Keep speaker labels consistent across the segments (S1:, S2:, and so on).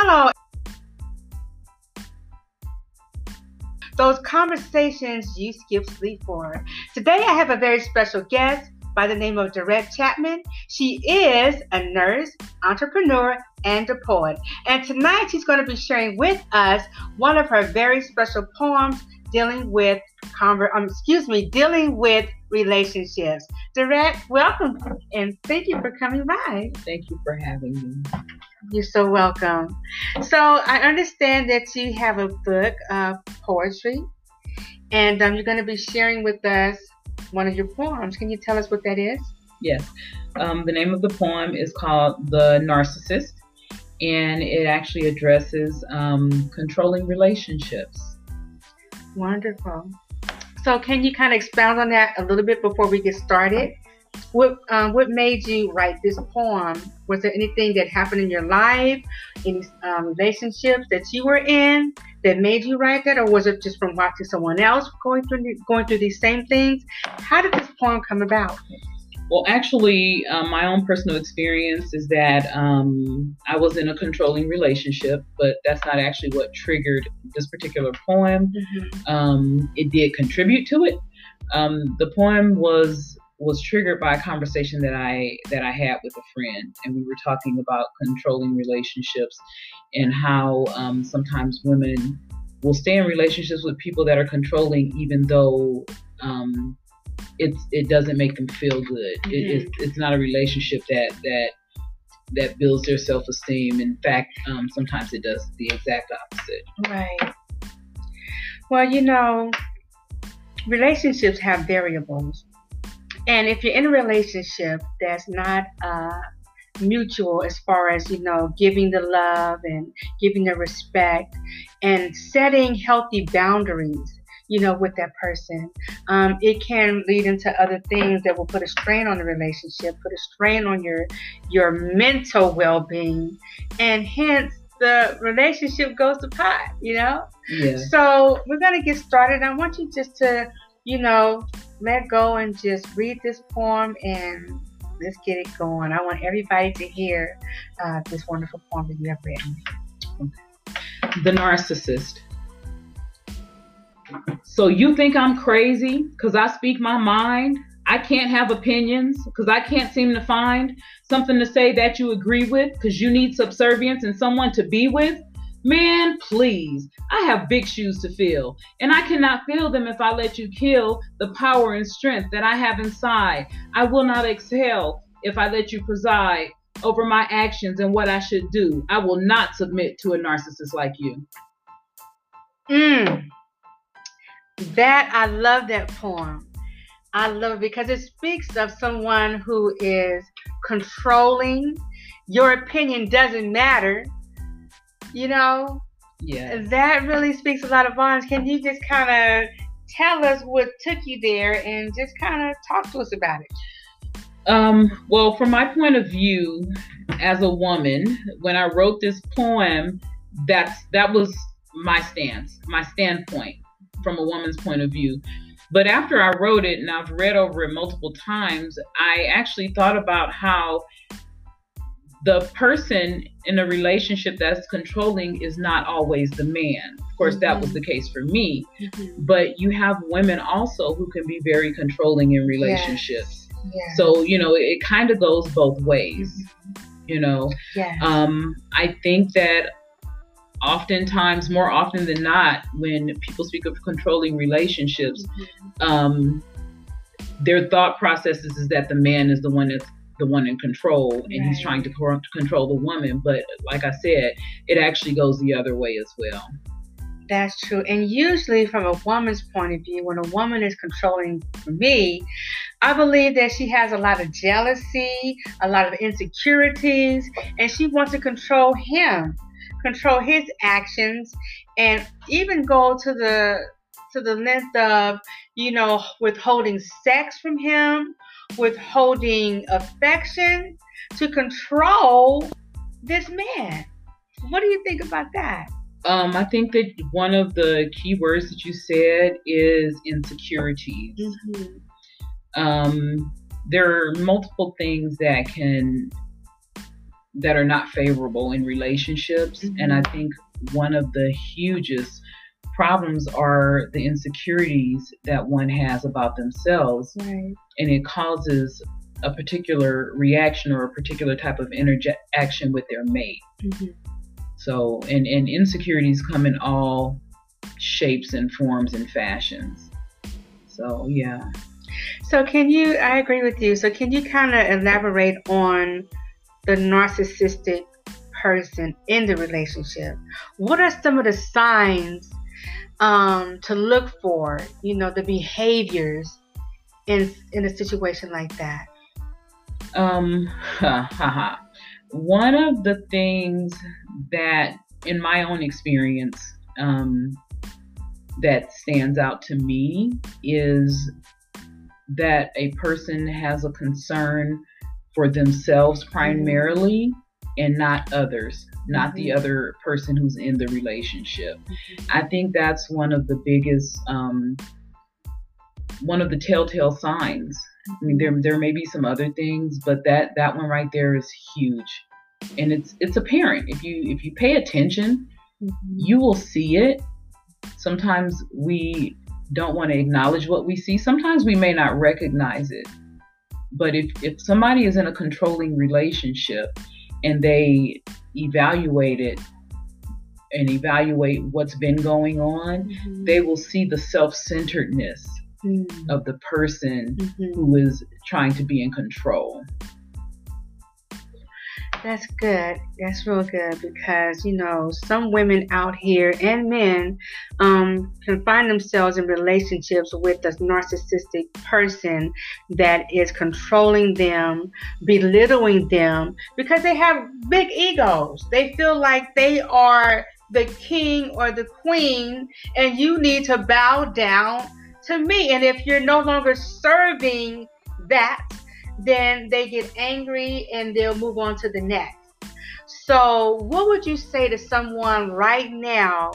S1: Hello. Those conversations you skip sleep for. Today I have a very special guest by the name of Dorette Chapman. She is a nurse, entrepreneur, and a poet. And tonight she's going to be sharing with us one of her very special poems dealing with conver- um, excuse me, dealing with relationships. Dorette, welcome and thank you for coming by.
S2: Thank you for having me.
S1: You're so welcome. So I understand that you have a book of poetry, and um, you're going to be sharing with us one of your poems. Can you tell us what that is?
S2: Yes. Um, the name of the poem is called The Narcissist, and it actually addresses um, controlling relationships.
S1: Wonderful. So, can you kind of expound on that a little bit before we get started? What um, what made you write this poem? Was there anything that happened in your life, any um, relationships that you were in that made you write that, or was it just from watching someone else going through going through these same things? How did this poem come about?
S2: Well, actually, um, my own personal experience is that um, I was in a controlling relationship, but that's not actually what triggered this particular poem. Mm-hmm. Um, it did contribute to it. Um, the poem was was triggered by a conversation that I that I had with a friend, and we were talking about controlling relationships and how um, sometimes women will stay in relationships with people that are controlling, even though um, it's it doesn't make them feel good. Mm-hmm. It, it's, it's not a relationship that that that builds their self esteem. In fact, um, sometimes it does the exact opposite.
S1: Right. Well, you know, relationships have variables. And if you're in a relationship that's not uh, mutual as far as, you know, giving the love and giving the respect and setting healthy boundaries, you know, with that person, um, it can lead into other things that will put a strain on the relationship, put a strain on your your mental well-being, and hence the relationship goes to pot. You know.
S2: Yeah.
S1: So we're gonna get started. I want you just to, you know, let go and just read this poem and let's get it going. I want everybody to hear uh, this wonderful poem that you have written.
S2: The Narcissist. So you think I'm crazy because I speak my mind? I can't have opinions because I can't seem to find something to say that you agree with because you need subservience and someone to be with? Man, please. I have big shoes to fill, and I cannot fill them if I let you kill the power and strength that I have inside. I will not exhale if I let you preside over my actions and what I should do. I will not submit to a narcissist like you.
S1: Mm. That I love that poem. I love it because it speaks of someone who is controlling. Your opinion doesn't matter you know,
S2: yeah,
S1: that really speaks a lot of volumes. Can you just kind of tell us what took you there and just kind of talk to us about it?
S2: Um, well, from my point of view as a woman, when I wrote this poem, that's that was my stance, my standpoint from a woman's point of view. But after I wrote it and I've read over it multiple times, I actually thought about how the person in a relationship that's controlling is not always the man. Of course, mm-hmm. that was the case for me. Mm-hmm. But you have women also who can be very controlling in relationships. Yes. Yeah. So, you know, it, it kind of goes both ways. Mm-hmm. You know,
S1: yes.
S2: um, I think that oftentimes, more often than not, when people speak of controlling relationships, mm-hmm. um, their thought processes is that the man is the one that's the one in control and right. he's trying to control the woman. But like I said, it actually goes the other way as well.
S1: That's true. And usually, from a woman's point of view, when a woman is controlling me, I believe that she has a lot of jealousy, a lot of insecurities, and she wants to control him, control his actions, and even go to the to the length of, you know, withholding sex from him withholding affection to control this man. What do you think about that?
S2: Um, I think that one of the key words that you said is insecurities. Mm-hmm. Um, there are multiple things that can that are not favorable in relationships. Mm-hmm. And I think one of the hugest problems are the insecurities that one has about themselves.
S1: Right.
S2: And it causes a particular reaction or a particular type of interaction with their mate. Mm-hmm. So, and, and insecurities come in all shapes and forms and fashions. So, yeah.
S1: So, can you, I agree with you. So, can you kind of elaborate on the narcissistic person in the relationship? What are some of the signs um, to look for, you know, the behaviors in, in a situation like that?
S2: Um, ha, ha, ha. One of the things that, in my own experience, um, that stands out to me is that a person has a concern for themselves mm-hmm. primarily and not others, not mm-hmm. the other person who's in the relationship. I think that's one of the biggest, um, one of the telltale signs. I mean, there there may be some other things, but that that one right there is huge, and it's it's apparent if you if you pay attention, mm-hmm. you will see it. Sometimes we don't want to acknowledge what we see. Sometimes we may not recognize it. But if, if somebody is in a controlling relationship and they evaluate it and evaluate what's been going on, mm-hmm. they will see the self centeredness mm-hmm. of the person mm-hmm. who is trying to be in control.
S1: That's good. That's real good because you know some women out here and men um, can find themselves in relationships with a narcissistic person that is controlling them, belittling them because they have big egos. They feel like they are the king or the queen, and you need to bow down to me. And if you're no longer serving that then they get angry and they'll move on to the next. So, what would you say to someone right now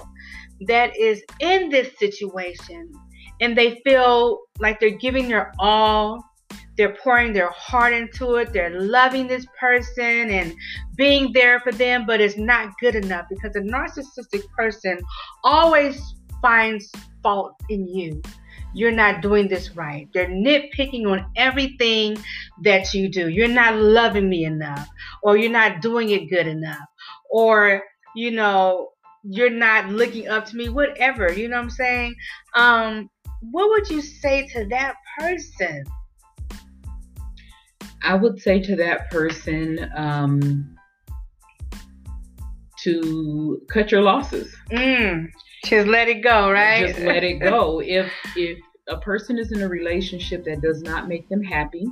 S1: that is in this situation and they feel like they're giving their all? They're pouring their heart into it. They're loving this person and being there for them, but it's not good enough because a narcissistic person always finds fault in you you're not doing this right. They're nitpicking on everything that you do. You're not loving me enough, or you're not doing it good enough, or, you know, you're not looking up to me, whatever. You know what I'm saying? Um, what would you say to that person?
S2: I would say to that person um, to cut your losses.
S1: Mm. Just let it go, right?
S2: Just let it go. if if a person is in a relationship that does not make them happy,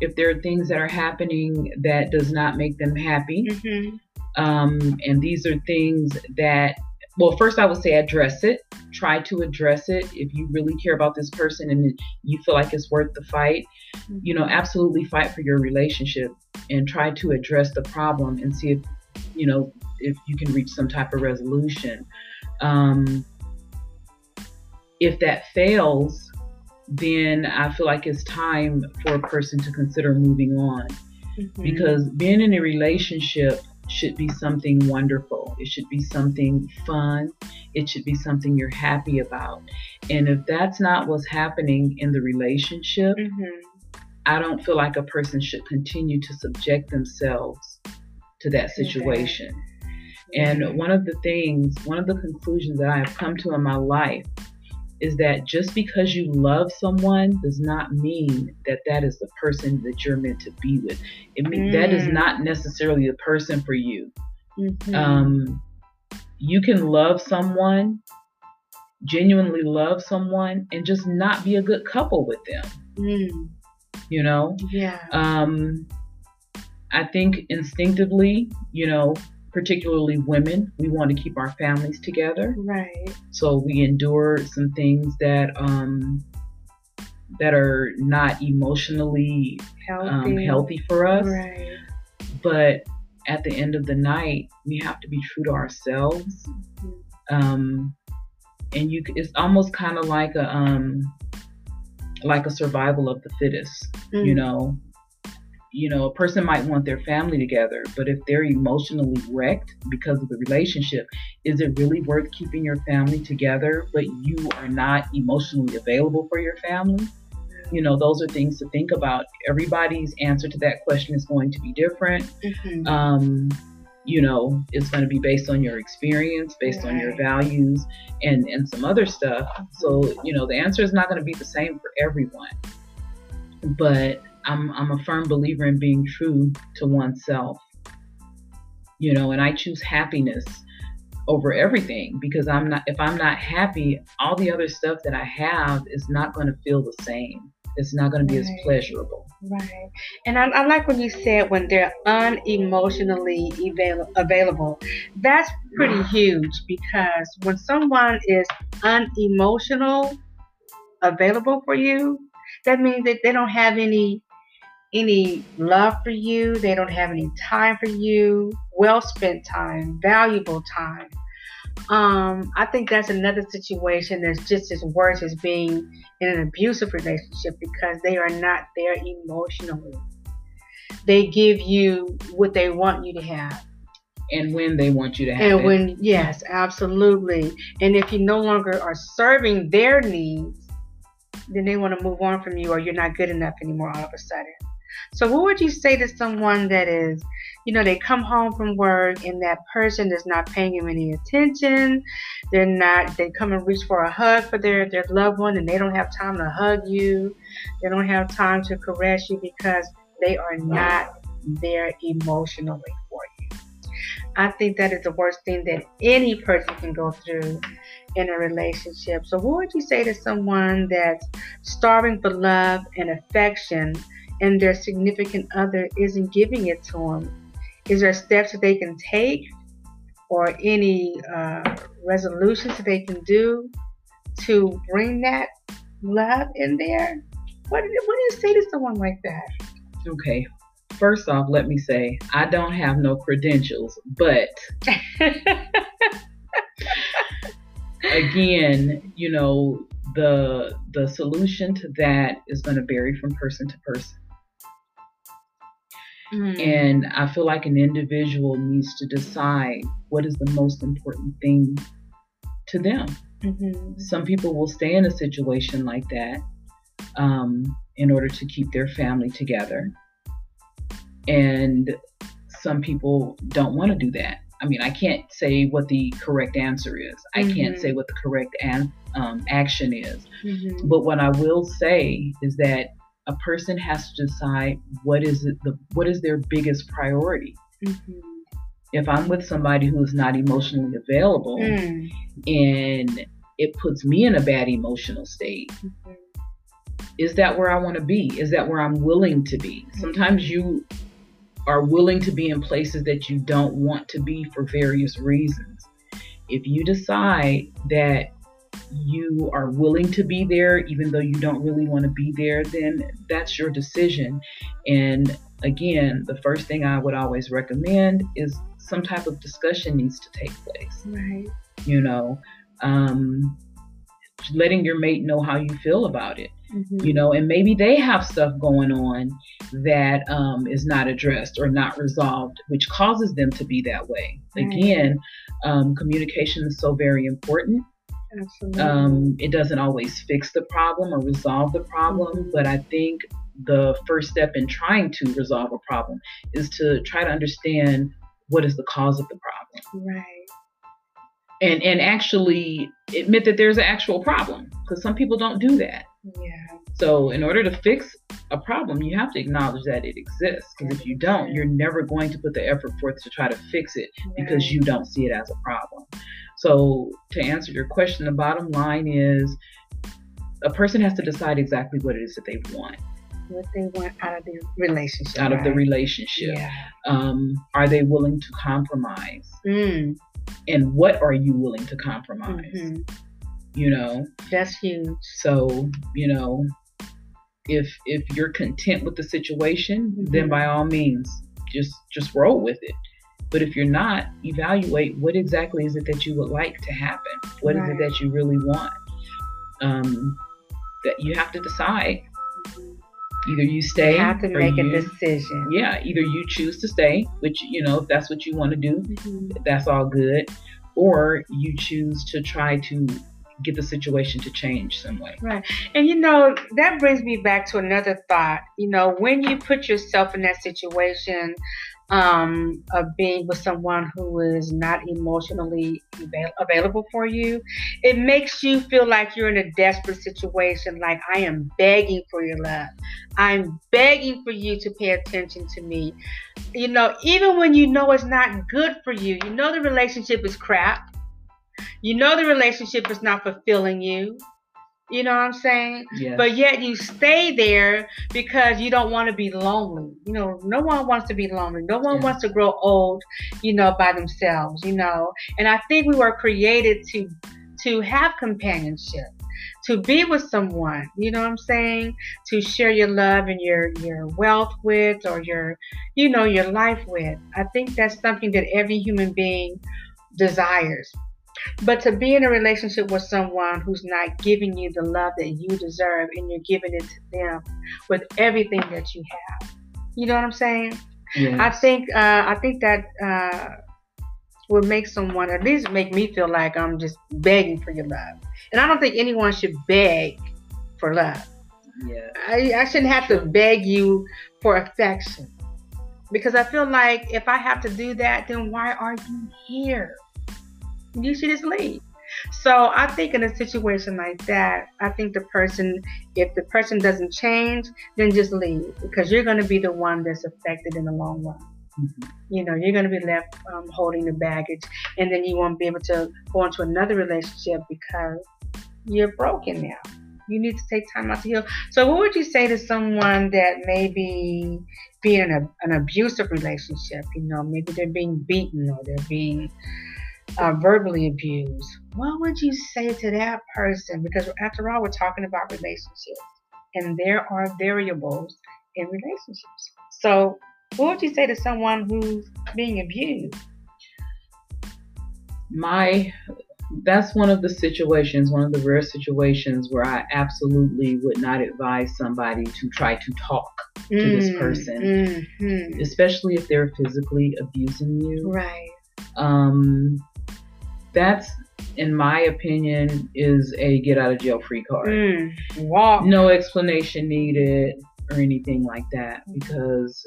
S2: if there are things that are happening that does not make them happy, mm-hmm. um, and these are things that well, first I would say address it. Try to address it if you really care about this person and you feel like it's worth the fight. Mm-hmm. You know, absolutely fight for your relationship and try to address the problem and see if you know if you can reach some type of resolution. Um, if that fails, then I feel like it's time for a person to consider moving on. Mm-hmm. Because being in a relationship should be something wonderful. It should be something fun. It should be something you're happy about. And if that's not what's happening in the relationship, mm-hmm. I don't feel like a person should continue to subject themselves to that situation. Okay. And one of the things, one of the conclusions that I have come to in my life is that just because you love someone does not mean that that is the person that you're meant to be with. It means mm. that is mm. not necessarily the person for you. Mm-hmm. Um, you can love someone, genuinely love someone, and just not be a good couple with them. Mm. You know?
S1: Yeah.
S2: Um, I think instinctively, you know, particularly women, we want to keep our families together.
S1: Right.
S2: So we endure some things that um, that are not emotionally um, healthy, um, healthy for us.
S1: Right.
S2: But at the end of the night, we have to be true to ourselves. Mm-hmm. Um, and you, it's almost kind of like a um, like a survival of the fittest. Mm. You know, you know, a person might want their family together, but if they're emotionally wrecked because of the relationship, is it really worth keeping your family together, but you are not emotionally available for your family? You know, those are things to think about. Everybody's answer to that question is going to be different. Mm-hmm. Um, you know, it's going to be based on your experience, based right. on your values, and and some other stuff. So, you know, the answer is not going to be the same for everyone. But I'm I'm a firm believer in being true to oneself. You know, and I choose happiness over everything because I'm not if I'm not happy, all the other stuff that I have is not going to feel the same. It's not going to be right. as pleasurable.
S1: Right. And I, I, like when you said when they're unemotionally avail- available. That's pretty huge because when someone is unemotional available for you, that means that they don't have any any love for you. They don't have any time for you. Well spent time, valuable time. Um, I think that's another situation that's just as worse as being in an abusive relationship because they are not there emotionally. They give you what they want you to have.
S2: And when they want you to have
S1: and
S2: it.
S1: when yes, absolutely. And if you no longer are serving their needs, then they want to move on from you or you're not good enough anymore all of a sudden. So, what would you say to someone that is, you know, they come home from work and that person is not paying them any attention? They're not, they come and reach for a hug for their, their loved one and they don't have time to hug you. They don't have time to caress you because they are not there emotionally for you. I think that is the worst thing that any person can go through in a relationship. So, what would you say to someone that's starving for love and affection? And their significant other isn't giving it to them? Is there steps that they can take or any uh, resolutions that they can do to bring that love in there? What, what do you say to someone like that?
S2: Okay. First off, let me say I don't have no credentials, but again, you know, the the solution to that is going to vary from person to person. Mm-hmm. And I feel like an individual needs to decide what is the most important thing to them. Mm-hmm. Some people will stay in a situation like that um, in order to keep their family together. And some people don't want to do that. I mean, I can't say what the correct answer is. I mm-hmm. can't say what the correct an- um, action is. Mm-hmm. But what I will say is that a person has to decide what is it the what is their biggest priority. Mm-hmm. If I'm with somebody who is not emotionally available mm. and it puts me in a bad emotional state, mm-hmm. is that where I want to be? Is that where I'm willing to be? Mm-hmm. Sometimes you are willing to be in places that you don't want to be for various reasons. If you decide that you are willing to be there, even though you don't really want to be there, then that's your decision. And again, the first thing I would always recommend is some type of discussion needs to take place.
S1: Right.
S2: You know, um, letting your mate know how you feel about it. Mm-hmm. You know, and maybe they have stuff going on that um, is not addressed or not resolved, which causes them to be that way. Right. Again, um, communication is so very important.
S1: Absolutely.
S2: Um, it doesn't always fix the problem or resolve the problem, mm-hmm. but I think the first step in trying to resolve a problem is to try to understand what is the cause of the problem.
S1: Right.
S2: And and actually admit that there's an actual problem because some people don't do that.
S1: Yeah.
S2: So in order to fix a problem, you have to acknowledge that it exists. Because if you don't, you're never going to put the effort forth to try to fix it right. because you don't see it as a problem. So, to answer your question, the bottom line is a person has to decide exactly what it is that they want.
S1: What they want out of the relationship.
S2: Out right? of the relationship.
S1: Yeah.
S2: Um, are they willing to compromise?
S1: Mm.
S2: And what are you willing to compromise? Mm-hmm. You know?
S1: That's huge.
S2: So, you know, if if you're content with the situation, mm-hmm. then by all means, just just roll with it. But if you're not, evaluate what exactly is it that you would like to happen. What right. is it that you really want? Um, that you have to decide. Either you stay.
S1: You have to make
S2: you,
S1: a decision.
S2: Yeah, either you choose to stay, which you know if that's what you want to do, mm-hmm. that's all good, or you choose to try to get the situation to change some way.
S1: Right. And you know, that brings me back to another thought. You know, when you put yourself in that situation um, of being with someone who is not emotionally avail- available for you, it makes you feel like you're in a desperate situation, like I am begging for your love. I'm begging for you to pay attention to me. You know, even when you know it's not good for you, you know the relationship is crap you know the relationship is not fulfilling you. You know what I'm saying?
S2: Yes.
S1: But yet you stay there because you don't want to be lonely. You know, no one wants to be lonely. No one wants to grow old, you know, by themselves, you know. And I think we were created to to have companionship, to be with someone, you know what I'm saying? To share your love and your your wealth with or your you know, your life with. I think that's something that every human being desires. But to be in a relationship with someone who's not giving you the love that you deserve and you're giving it to them with everything that you have. You know what I'm saying?
S2: Yes.
S1: I think uh, I think that uh, would make someone at least make me feel like I'm just begging for your love. And I don't think anyone should beg for love.
S2: Yeah.
S1: I, I shouldn't have to beg you for affection. Because I feel like if I have to do that, then why are you here? You should just leave. So I think in a situation like that, I think the person, if the person doesn't change, then just leave because you're going to be the one that's affected in the long run. Mm-hmm. You know, you're going to be left um, holding the baggage, and then you won't be able to go into another relationship because you're broken now. You need to take time out to heal. So, what would you say to someone that maybe be in a, an abusive relationship? You know, maybe they're being beaten or they're being uh, verbally abused, what would you say to that person? Because after all, we're talking about relationships, and there are variables in relationships. So, what would you say to someone who's being abused?
S2: My that's one of the situations, one of the rare situations where I absolutely would not advise somebody to try to talk to mm, this person,
S1: mm-hmm.
S2: especially if they're physically abusing you.
S1: Right.
S2: Um, that's in my opinion is a get out of jail free card.
S1: Mm, wow.
S2: No explanation needed or anything like that because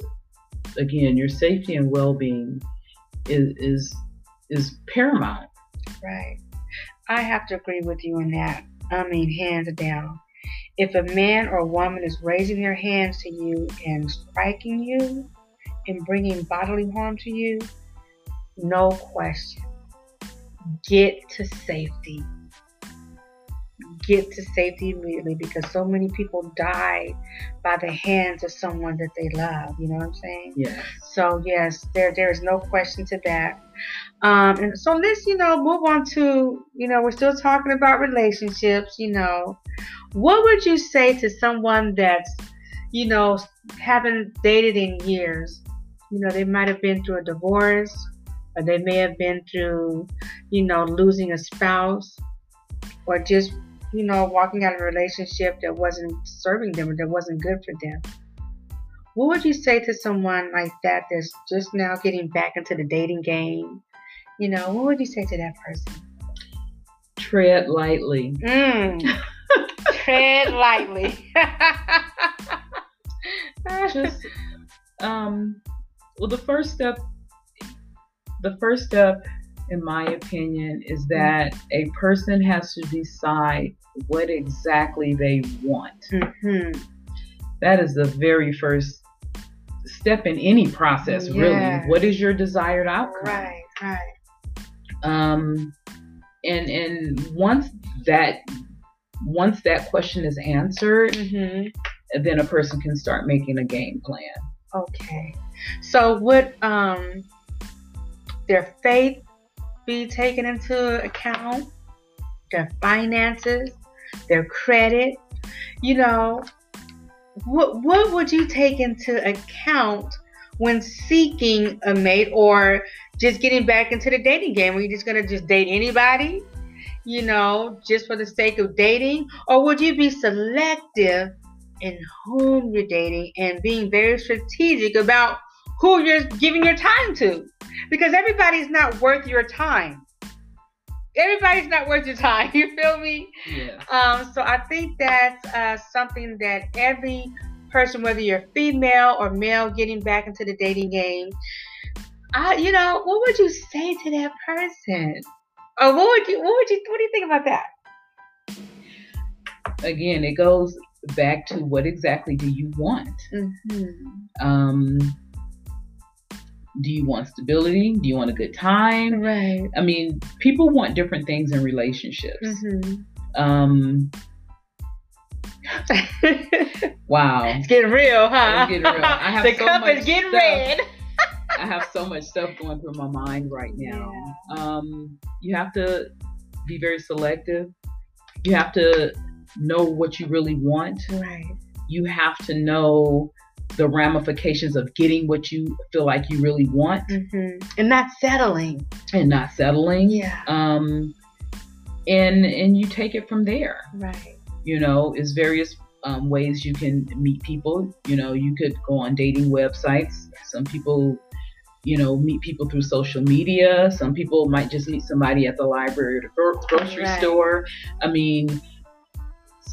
S2: again, your safety and well-being is is is paramount.
S1: Right. I have to agree with you on that. I mean, hands down. If a man or a woman is raising their hands to you and striking you and bringing bodily harm to you, no question get to safety. Get to safety immediately because so many people die by the hands of someone that they love. You know what I'm saying?
S2: Yes.
S1: So yes, there there is no question to that. Um, and so let's you know move on to you know we're still talking about relationships. You know, what would you say to someone that's you know haven't dated in years? You know, they might have been through a divorce or they may have been through, you know, losing a spouse or just, you know, walking out of a relationship that wasn't serving them or that wasn't good for them. What would you say to someone like that that's just now getting back into the dating game? You know, what would you say to that person?
S2: Tread lightly.
S1: Mm. Tread lightly.
S2: just um well the first step the first step, in my opinion, is that a person has to decide what exactly they want.
S1: Mm-hmm.
S2: That is the very first step in any process, yeah. really. What is your desired outcome?
S1: Right, right.
S2: Um, and and once that once that question is answered,
S1: mm-hmm.
S2: then a person can start making a game plan.
S1: Okay. So what um their faith be taken into account, their finances, their credit. You know, what what would you take into account when seeking a mate or just getting back into the dating game? Are you just gonna just date anybody? You know, just for the sake of dating? Or would you be selective in whom you're dating and being very strategic about who you're giving your time to. Because everybody's not worth your time. Everybody's not worth your time. You feel me?
S2: Yeah.
S1: Um, so I think that's uh, something that every person, whether you're female or male, getting back into the dating game, I, you know, what would you say to that person? Or what would you, what would you, what do you think about that?
S2: Again, it goes back to what exactly do you want?
S1: Mm-hmm.
S2: Um, do you want stability? Do you want a good time?
S1: Right.
S2: I mean, people want different things in relationships.
S1: Mm-hmm.
S2: Um, wow.
S1: It's getting real, huh?
S2: It's getting real. I have
S1: the
S2: so
S1: cup
S2: much
S1: is getting
S2: stuff.
S1: red.
S2: I have so much stuff going through my mind right now. Um, you have to be very selective. You have to know what you really want.
S1: Right.
S2: You have to know the ramifications of getting what you feel like you really want
S1: Mm-hmm. And not settling.
S2: and not settling.
S1: Yeah.
S2: Um, and and you take it from there.
S1: Right.
S2: You know, is various um, ways you can meet people. You know, you could go on dating websites. Some people, you know, meet people through social media. Some people might just meet somebody at the library or the grocery
S1: Right.
S2: store. I mean,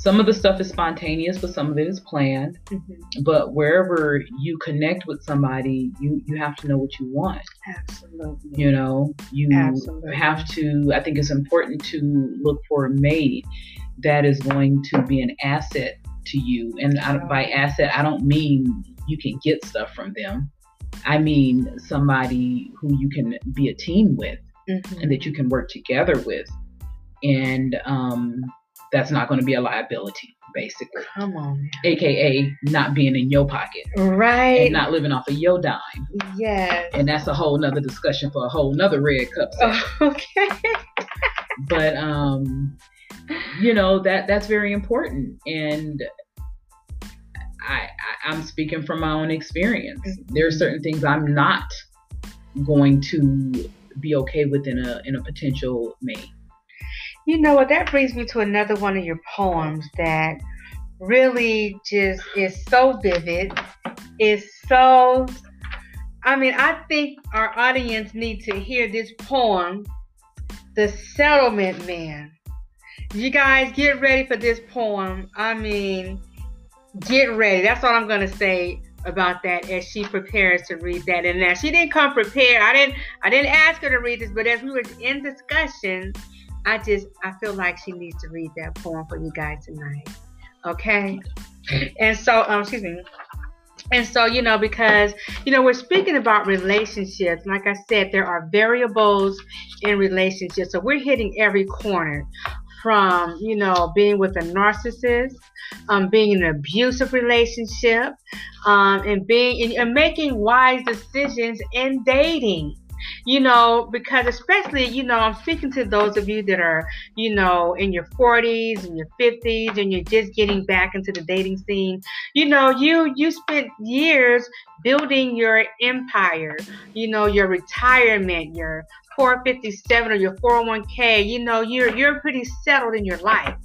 S2: some of the stuff is spontaneous, but some of it is planned.
S1: Mm-hmm.
S2: But wherever you connect with somebody, you you have to know what you want.
S1: Absolutely.
S2: You know, you
S1: Absolutely.
S2: have to. I think it's important to look for a mate that is going to be an asset to you. And I, by asset, I don't mean you can get stuff from them. I mean somebody who you can be a team with
S1: Mhm.
S2: and that you can work together with, and um, that's not going to be a liability, basically.
S1: Come on.
S2: AKA not being in your pocket.
S1: Right.
S2: and not living off of your dime.
S1: yes.
S2: And that's a whole nother discussion for a whole nother red cup.
S1: Oh, okay.
S2: but um you know that that's very important and I, I i'm speaking from my own experience there are certain things i'm not going to be okay with in a in a potential mate
S1: You know what? That brings me to another one of your poems that really just is so vivid. Is so. I mean, I think our audience need to hear this poem, "The Settlement Man." You guys get ready for this poem. I mean, get ready. That's all I'm gonna say about that as she prepares to read that. And now she didn't come prepared. I didn't. I didn't ask her to read this, but as we were in discussion. I just I feel like she needs to read that poem for you guys tonight. Okay? And so um excuse me. And so, you know, because you know, we're speaking about relationships. Like I said, there are variables in relationships. So we're hitting every corner from, you know, being with a narcissist, um, being in an abusive relationship, um, and being and, and making wise decisions in dating you know, because especially, you know, I'm speaking to those of you that are, you know, in your 40s and your 50s and you're just getting back into the dating scene. You know, you you spent years building your empire, you know, your retirement, your 457 or your 401k, you know, you're you're pretty settled in your life.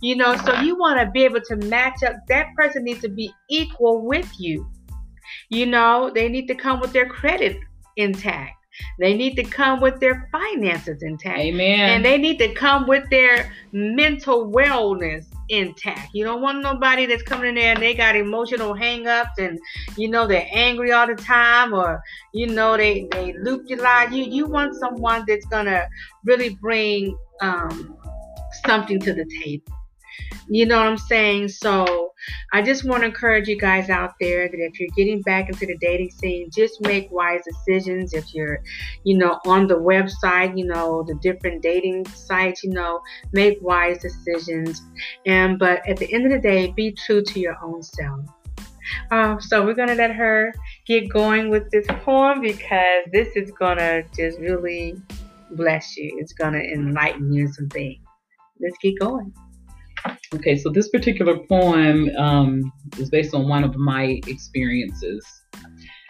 S1: You know, so you want to be able to match up. That person needs to be equal with you. You know, they need to come with their credit intact. They need to come with their finances intact.
S2: amen
S1: And they need to come with their mental wellness intact. You don't want nobody that's coming in there and they got emotional hangups and you know they're angry all the time or you know they they loop you line. You you want someone that's gonna really bring um, something to the table. You know what I'm saying? So I just want to encourage you guys out there that if you're getting back into the dating scene, just make wise decisions. If you're, you know, on the website, you know, the different dating sites, you know, make wise decisions. And but at the end of the day, be true to your own self. Uh, so we're gonna let her get going with this poem because this is gonna just really bless you. It's gonna enlighten you in some things. Let's get going.
S2: Okay so this particular poem um, is based on one of my experiences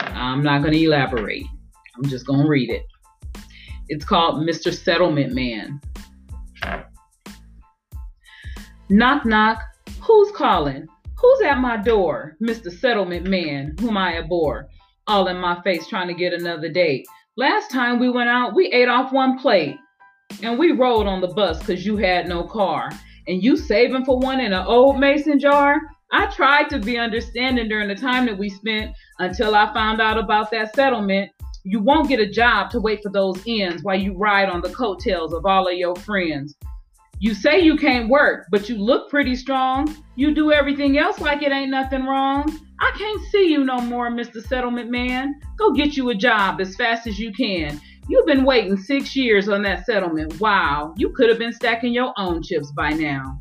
S2: i'm not going to elaborate i'm just going to read it it's called mr settlement man knock knock who's calling Who's at my door? Mr. Settlement Man, whom I abhor, all in my face trying to get another date. Last time we went out, we ate off one plate. And we rode on the bus because you had no car. And you saving for one in an old mason jar? I tried to be understanding during the time that we spent until I found out about that settlement. You won't get a job to wait for those ends while you ride on the coattails of all of your friends. You say you can't work, but you look pretty strong. You do everything else like it ain't nothing wrong. I can't see you no more, Mr. Settlement Man. Go get you a job as fast as you can. You've been waiting six years on that settlement. Wow, you could have been stacking your own chips by now.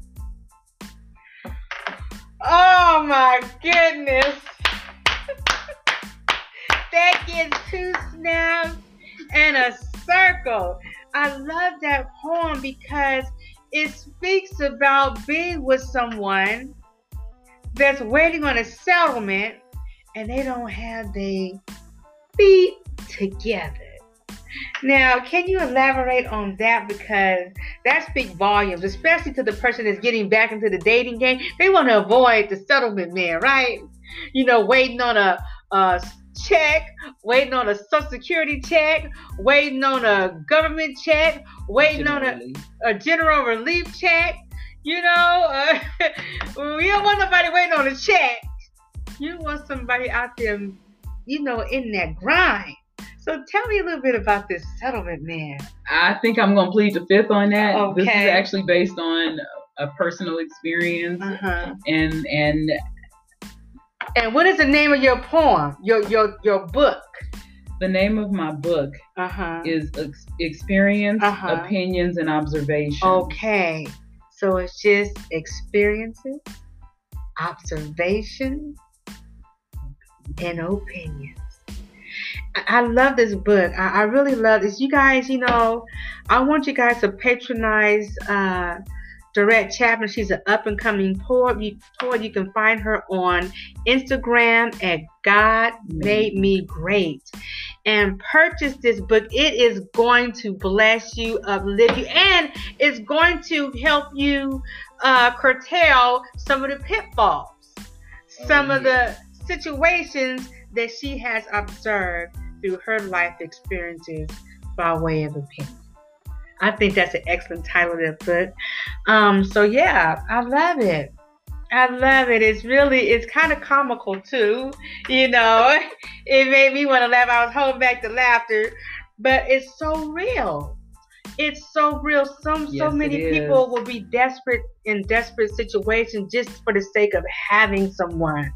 S1: Oh my goodness. that gets two snaps and a circle. I love that poem because it speaks about being with someone that's waiting on a settlement and they don't have their feet together. Now, can you elaborate on that? Because that speaks volumes, especially to the person that's getting back into the dating game. They want to avoid the settlement man, right? You know, waiting on a, a check, waiting on a social security check, waiting on a government check, waiting general on a, a general relief check. You know, uh, we don't want nobody waiting on a check. You want somebody out there, you know, in that grind. So tell me a little bit about this settlement man.
S2: I think I'm going to plead the fifth on that. Okay. This is actually based on a personal experience, uh-huh. and and
S1: and what is the name of your poem? Your your your book?
S2: The name of my book uh-huh. is Experience, uh-huh. Opinions, and Observations.
S1: Okay. So it's just experiences, observations, and opinions. I love this book. I, I, really love this. You guys, you know, I want you guys to patronize uh, Dorette Chapman. She's an up and coming poet. You, poet. you can find her on Instagram at God Made Me Great. And purchase this book. It is going to bless you, uplift you, and it's going to help you uh, curtail some of the pitfalls, some oh, yeah. of the situations that she has observed through her life experiences by way of opinion. I think that's an excellent title to put. Um, so yeah, I love it. I love it. It's really, it's kind of comical too. You know, it made me want to laugh. I was holding back the laughter, but it's so real. It's so real. Some yes, so many people will be desperate in desperate situations just for the sake of having someone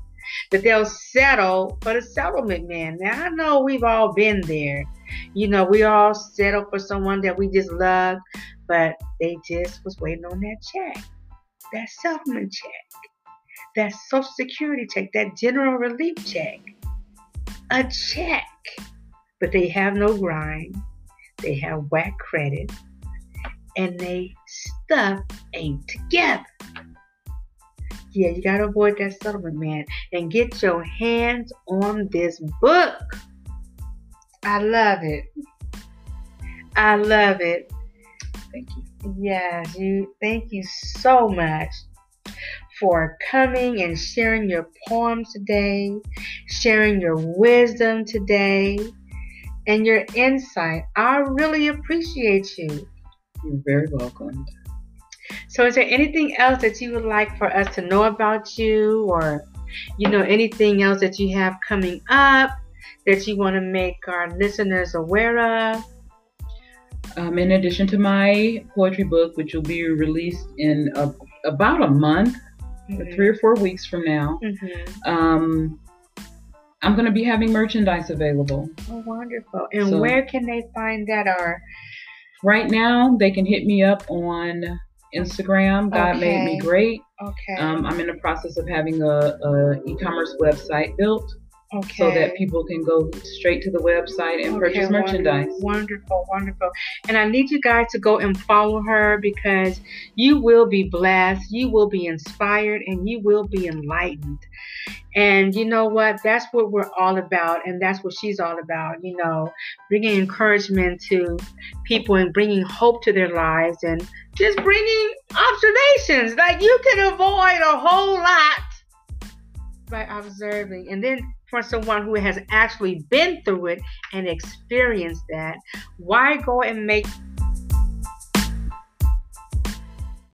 S1: that they'll settle for the settlement man. Now I know we've all been there. You know, we all settle for someone that we just love, but they just was waiting on that check, that settlement check, that social security check, that general relief check, a check. But they have no grind, they have whack credit, and they stuff ain't together. Yeah, you gotta avoid that settlement, man, and get your hands on this book. I love it. I love it.
S2: Thank you.
S1: Yes, you. Thank you so much for coming and sharing your poems today, sharing your wisdom today, and your insight. I really appreciate you.
S2: You're very welcome.
S1: So, is there anything else that you would like for us to know about you, or you know anything else that you have coming up that you want to make our listeners aware of?
S2: Um, in addition to my poetry book, which will be released in a, about a month, mm-hmm. three or four weeks from now, mm-hmm. um, I'm going to be having merchandise available.
S1: Oh, wonderful! And so, where can they find that? Or
S2: right now, they can hit me up on Instagram. God okay. made me great.
S1: Okay.
S2: Um, I'm in the process of having a, a e-commerce website built. Okay. So that people can go straight to the website and okay, purchase merchandise.
S1: Wonderful, wonderful. And I need you guys to go and follow her because you will be blessed, you will be inspired, and you will be enlightened. And you know what? That's what we're all about. And that's what she's all about, you know, bringing encouragement to people and bringing hope to their lives and just bringing observations. Like you can avoid a whole lot by observing. And then for someone who has actually been through it and experienced that, why go and make